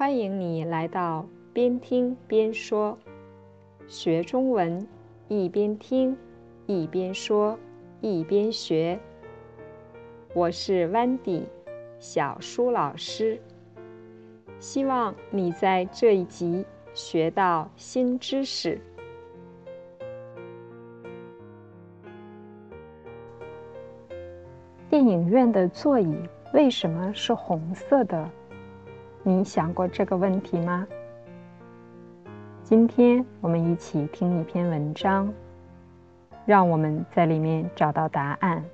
欢迎你来到边听边说，学中文一边听一边说一边学。我是 Wendy 小舒老师，希望你在这一集学到新知识。电影院的座椅为什么是红色的？你想过这个问题吗？今天我们一起听一篇文章，让我们在里面找到答案。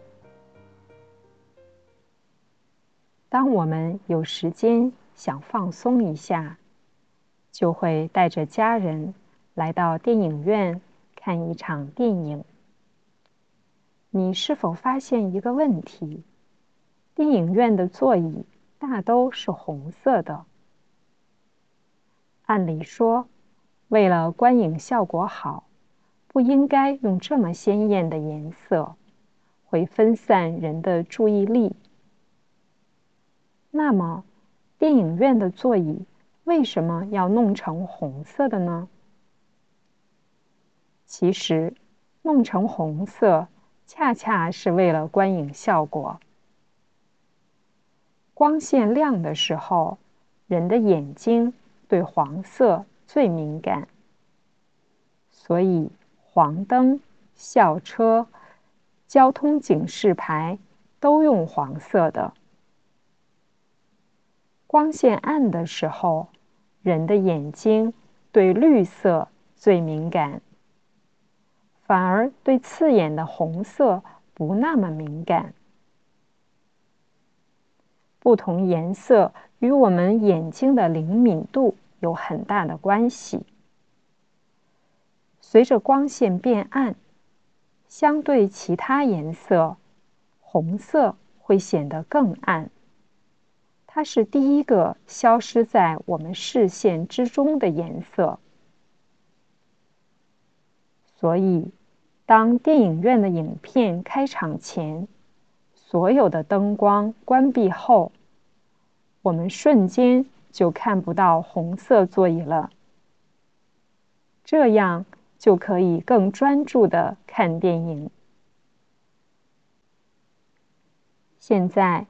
当我们有时间想放松一下，就会带着家人来到电影院看一场电影。你是否发现一个问题？电影院的座椅。大都是红色的。按理说，为了观影效果好，不应该用这么鲜艳的颜色，会分散人的注意力。那么，电影院的座椅为什么要弄成红色的呢？其实，弄成红色，恰恰是为了观影效果。光线亮的时候，人的眼睛对黄色最敏感，所以黄灯、校车、交通警示牌都用黄色的。光线暗的时候，人的眼睛对绿色最敏感，反而对刺眼的红色不那么敏感。不同颜色与我们眼睛的灵敏度有很大的关系。随着光线变暗，相对其他颜色，红色会显得更暗。它是第一个消失在我们视线之中的颜色。所以，当电影院的影片开场前，所有的灯光关闭后，我们瞬间就看不到红色座椅了，这样就可以更专注的看电影。现在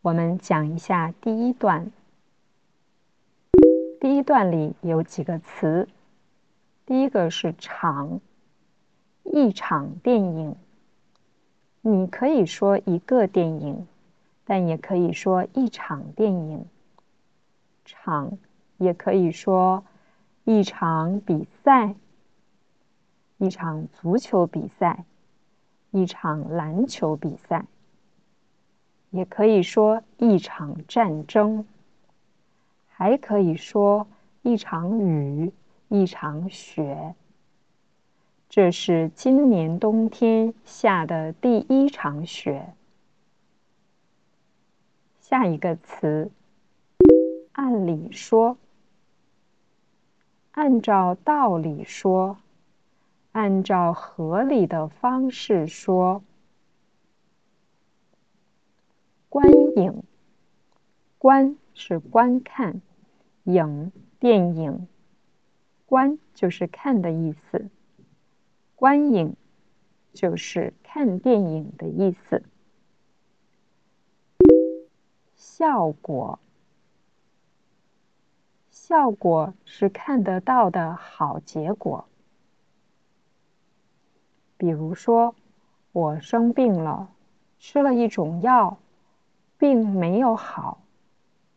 我们讲一下第一段。第一段里有几个词，第一个是“场”，一场电影。你可以说一个电影，但也可以说一场电影。场也可以说一场比赛，一场足球比赛，一场篮球比赛，也可以说一场战争，还可以说一场雨，一场雪。这是今年冬天下的第一场雪。下一个词，按理说，按照道理说，按照合理的方式说，观影，观是观看，影电影，观就是看的意思。观影就是看电影的意思。效果，效果是看得到的好结果。比如说，我生病了，吃了一种药，病没有好，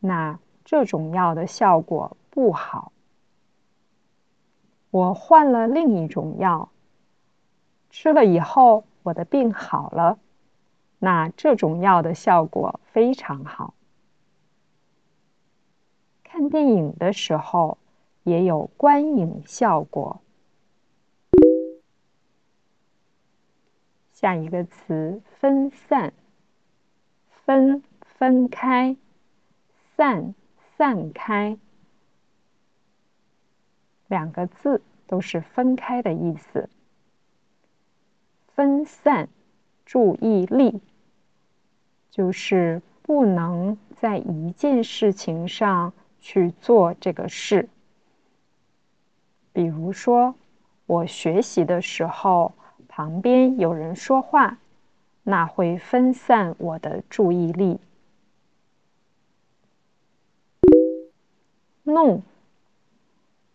那这种药的效果不好。我换了另一种药。吃了以后，我的病好了，那这种药的效果非常好。看电影的时候也有观影效果。下一个词分散，分分开，散散开，两个字都是分开的意思。分散注意力，就是不能在一件事情上去做这个事。比如说，我学习的时候，旁边有人说话，那会分散我的注意力。弄，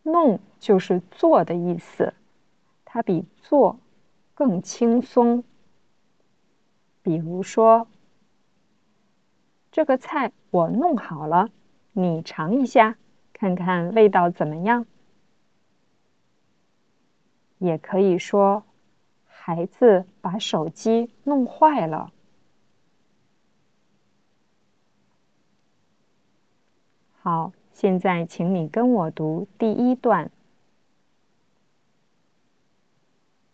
弄就是做的意思，它比做更轻松。比如说，这个菜我弄好了，你尝一下，看看味道怎么样。也可以说，孩子把手机弄坏了。好，现在请你跟我读第一段。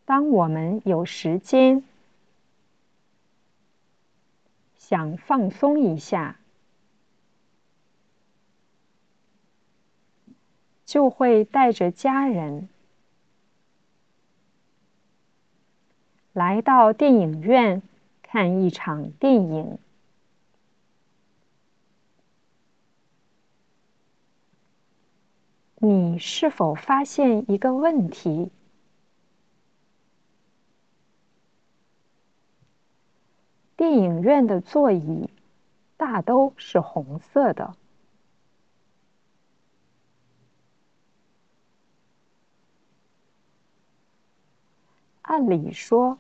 当我们有时间，想放松一下，就会带着家人。来到电影院看一场电影，你是否发现一个问题？电影院的座椅大都是红色的。按理说。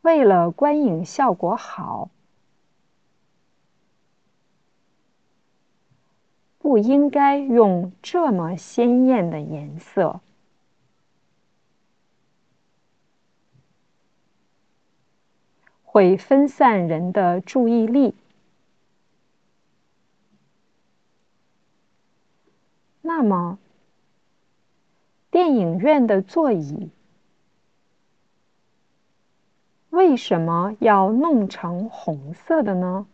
为了观影效果好，不应该用这么鲜艳的颜色，会分散人的注意力。那么，电影院的座椅。为什么要弄成红色的呢？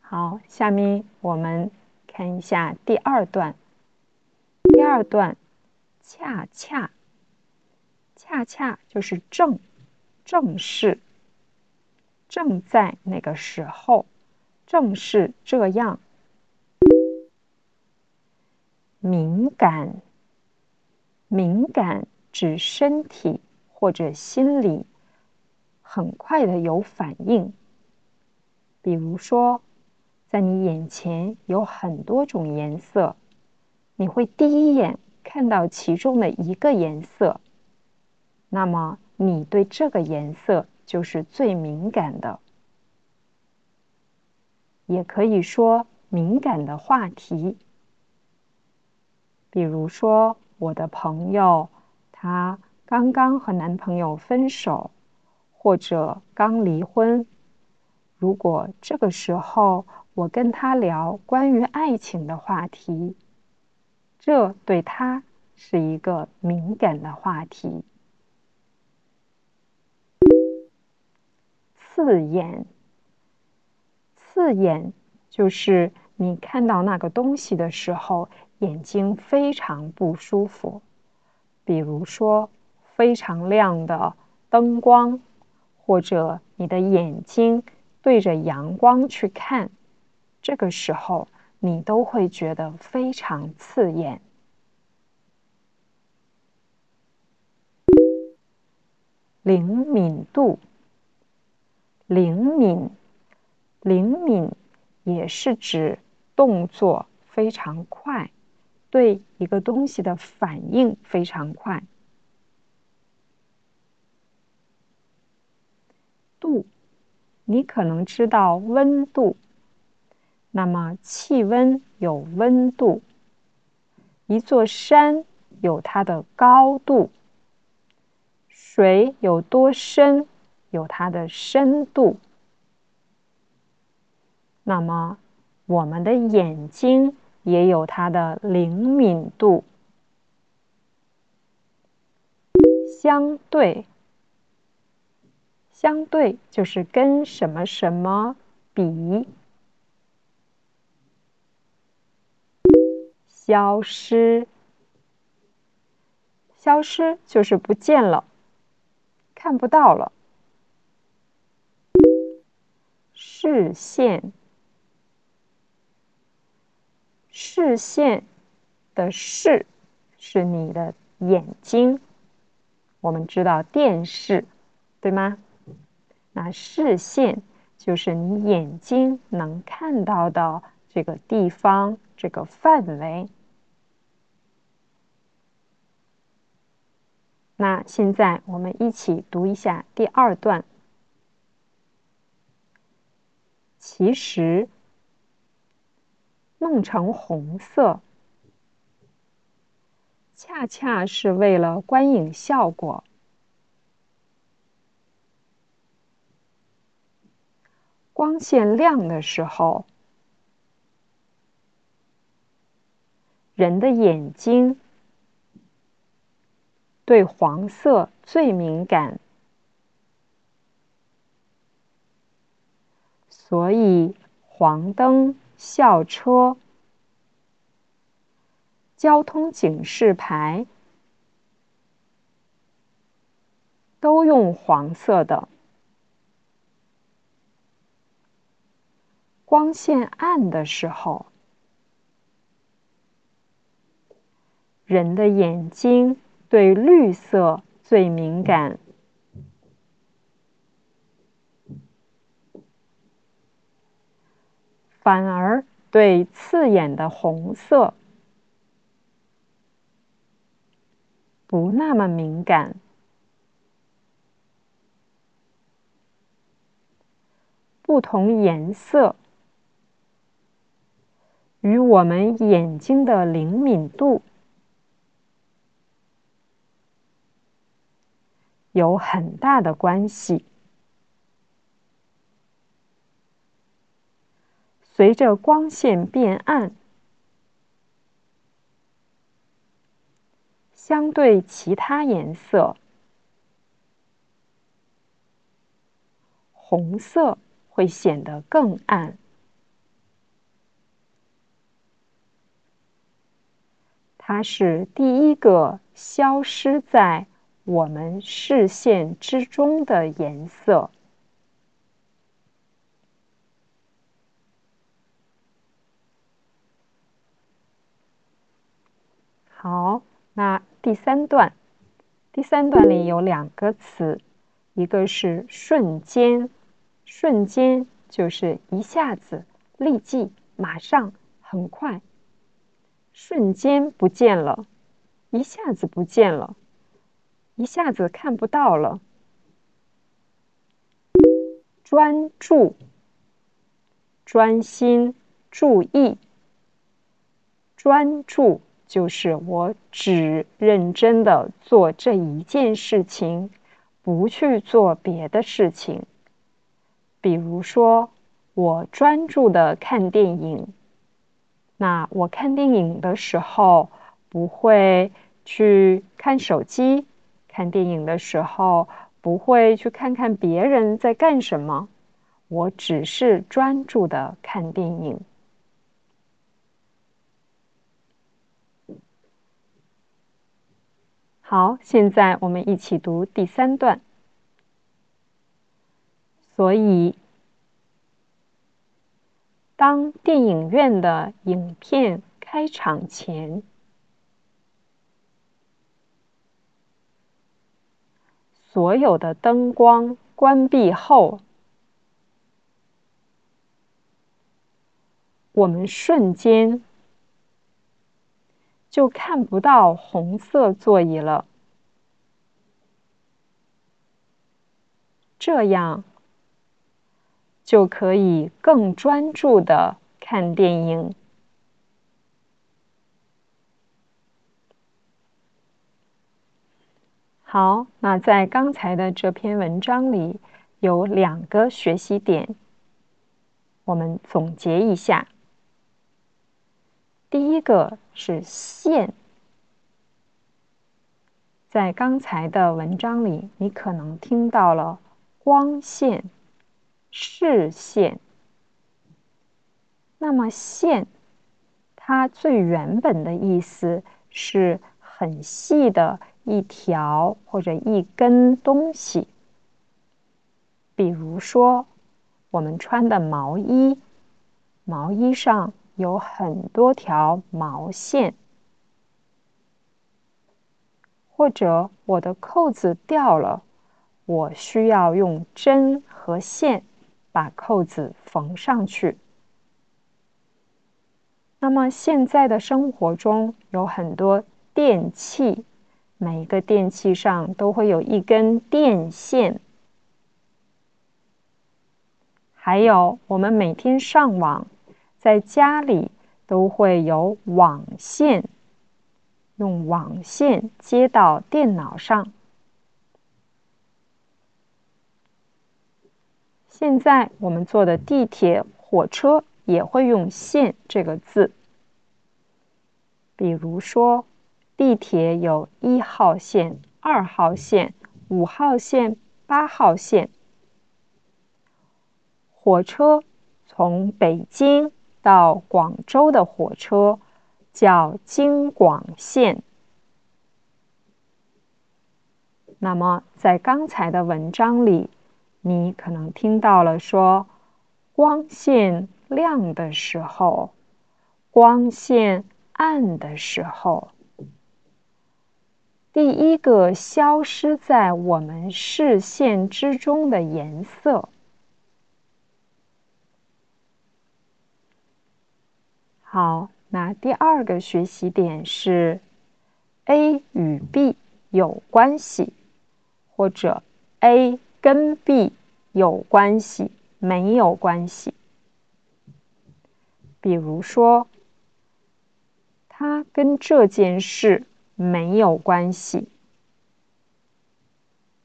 好，下面我们看一下第二段。第二段，恰恰，恰恰就是正，正是，正在那个时候，正是这样。敏感，敏感指身体或者心理很快的有反应。比如说，在你眼前有很多种颜色，你会第一眼看到其中的一个颜色，那么你对这个颜色就是最敏感的。也可以说敏感的话题。比如说，我的朋友她刚刚和男朋友分手，或者刚离婚。如果这个时候我跟他聊关于爱情的话题，这对他是一个敏感的话题。刺眼，刺眼就是你看到那个东西的时候。眼睛非常不舒服，比如说非常亮的灯光，或者你的眼睛对着阳光去看，这个时候你都会觉得非常刺眼。灵敏度，灵敏，灵敏也是指动作非常快。对一个东西的反应非常快。度，你可能知道温度，那么气温有温度，一座山有它的高度，水有多深有它的深度，那么我们的眼睛。也有它的灵敏度，相对，相对就是跟什么什么比，消失，消失就是不见了，看不到了。视线，视线的视是你的眼睛。我们知道电视，对吗？那视线就是你眼睛能看到的这个地方、这个范围。那现在我们一起读一下第二段。其实，弄成红色，恰恰是为了观影效果。光线亮的时候，人的眼睛对黄色最敏感。所以，黄灯、校车、交通警示牌都用黄色的。光线暗的时候，人的眼睛对绿色最敏感。反而对刺眼的红色不那么敏感。不同颜色与我们眼睛的灵敏度有很大的关系。随着光线变暗，相对其他颜色，红色会显得更暗。它是第一个消失在我们视线之中的颜色。好，那第三段，第三段里有两个词，一个是瞬间，瞬间就是一下子、立即、马上、很快，瞬间不见了，一下子不见了，一下子看不到了。专注、专心、注意、专注。就是我只认真的做这一件事情，不去做别的事情。比如说，我专注的看电影，那我看电影的时候不会去看手机，看电影的时候不会去看看别人在干什么，我只是专注的看电影。好，现在我们一起读第三段。所以，当电影院的影片开场前，所有的灯光关闭后，我们瞬间。就看不到红色座椅了，这样就可以更专注的看电影。好，那在刚才的这篇文章里有两个学习点，我们总结一下。第一个是线，在刚才的文章里，你可能听到了光线、视线。那么线，它最原本的意思是很细的一条或者一根东西，比如说，我们穿的毛衣，毛衣上有很多条毛线；或者我的扣子掉了，我需要用针和线把扣子缝上去。那么现在的生活中有很多电器，每一个电器上都会有一根电线。还有，我们每天上网，在家里都会有网线，用网线接到电脑上。现在我们坐的地铁、火车也会用“线”这个字。比如说，地铁有一号线、二号线、五号线、八号线。火车从北京到广州的火车叫京广线。那么，在刚才的文章里，你可能听到了说，光线亮的时候，光线暗的时候，第一个消失在我们视线之中的颜色。好，那第二个学习点是 A 与 B 有关系，或者 A 跟 B 有关系，没有关系。比如说，他跟这件事没有关系，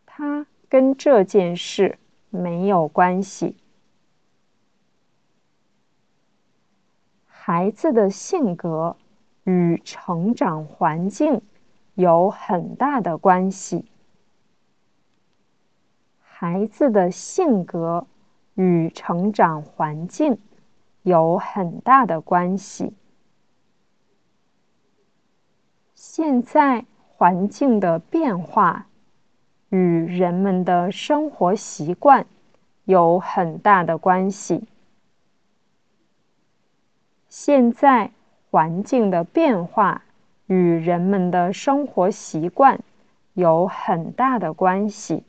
他跟这件事没有关系。孩子的性格与成长环境有很大的关系。孩子的性格与成长环境有很大的关系。现在环境的变化与人们的生活习惯有很大的关系。现在环境的变化与人们的生活习惯有很大的关系。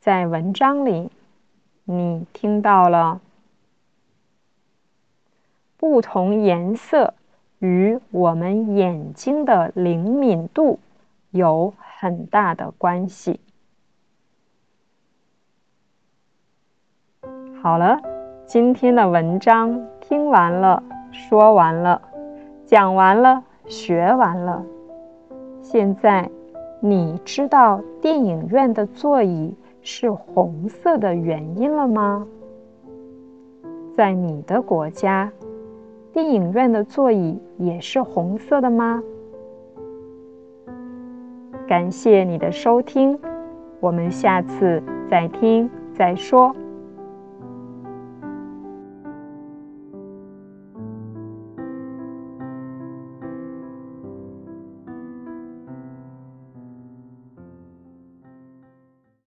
在文章里，你听到了不同颜色与我们眼睛的灵敏度有很大的关系。好了。今天的文章听完了，说完了，讲完了，学完了。现在你知道电影院的座椅是红色的原因了吗？在你的国家，电影院的座椅也是红色的吗？感谢你的收听，我们下次再听再说。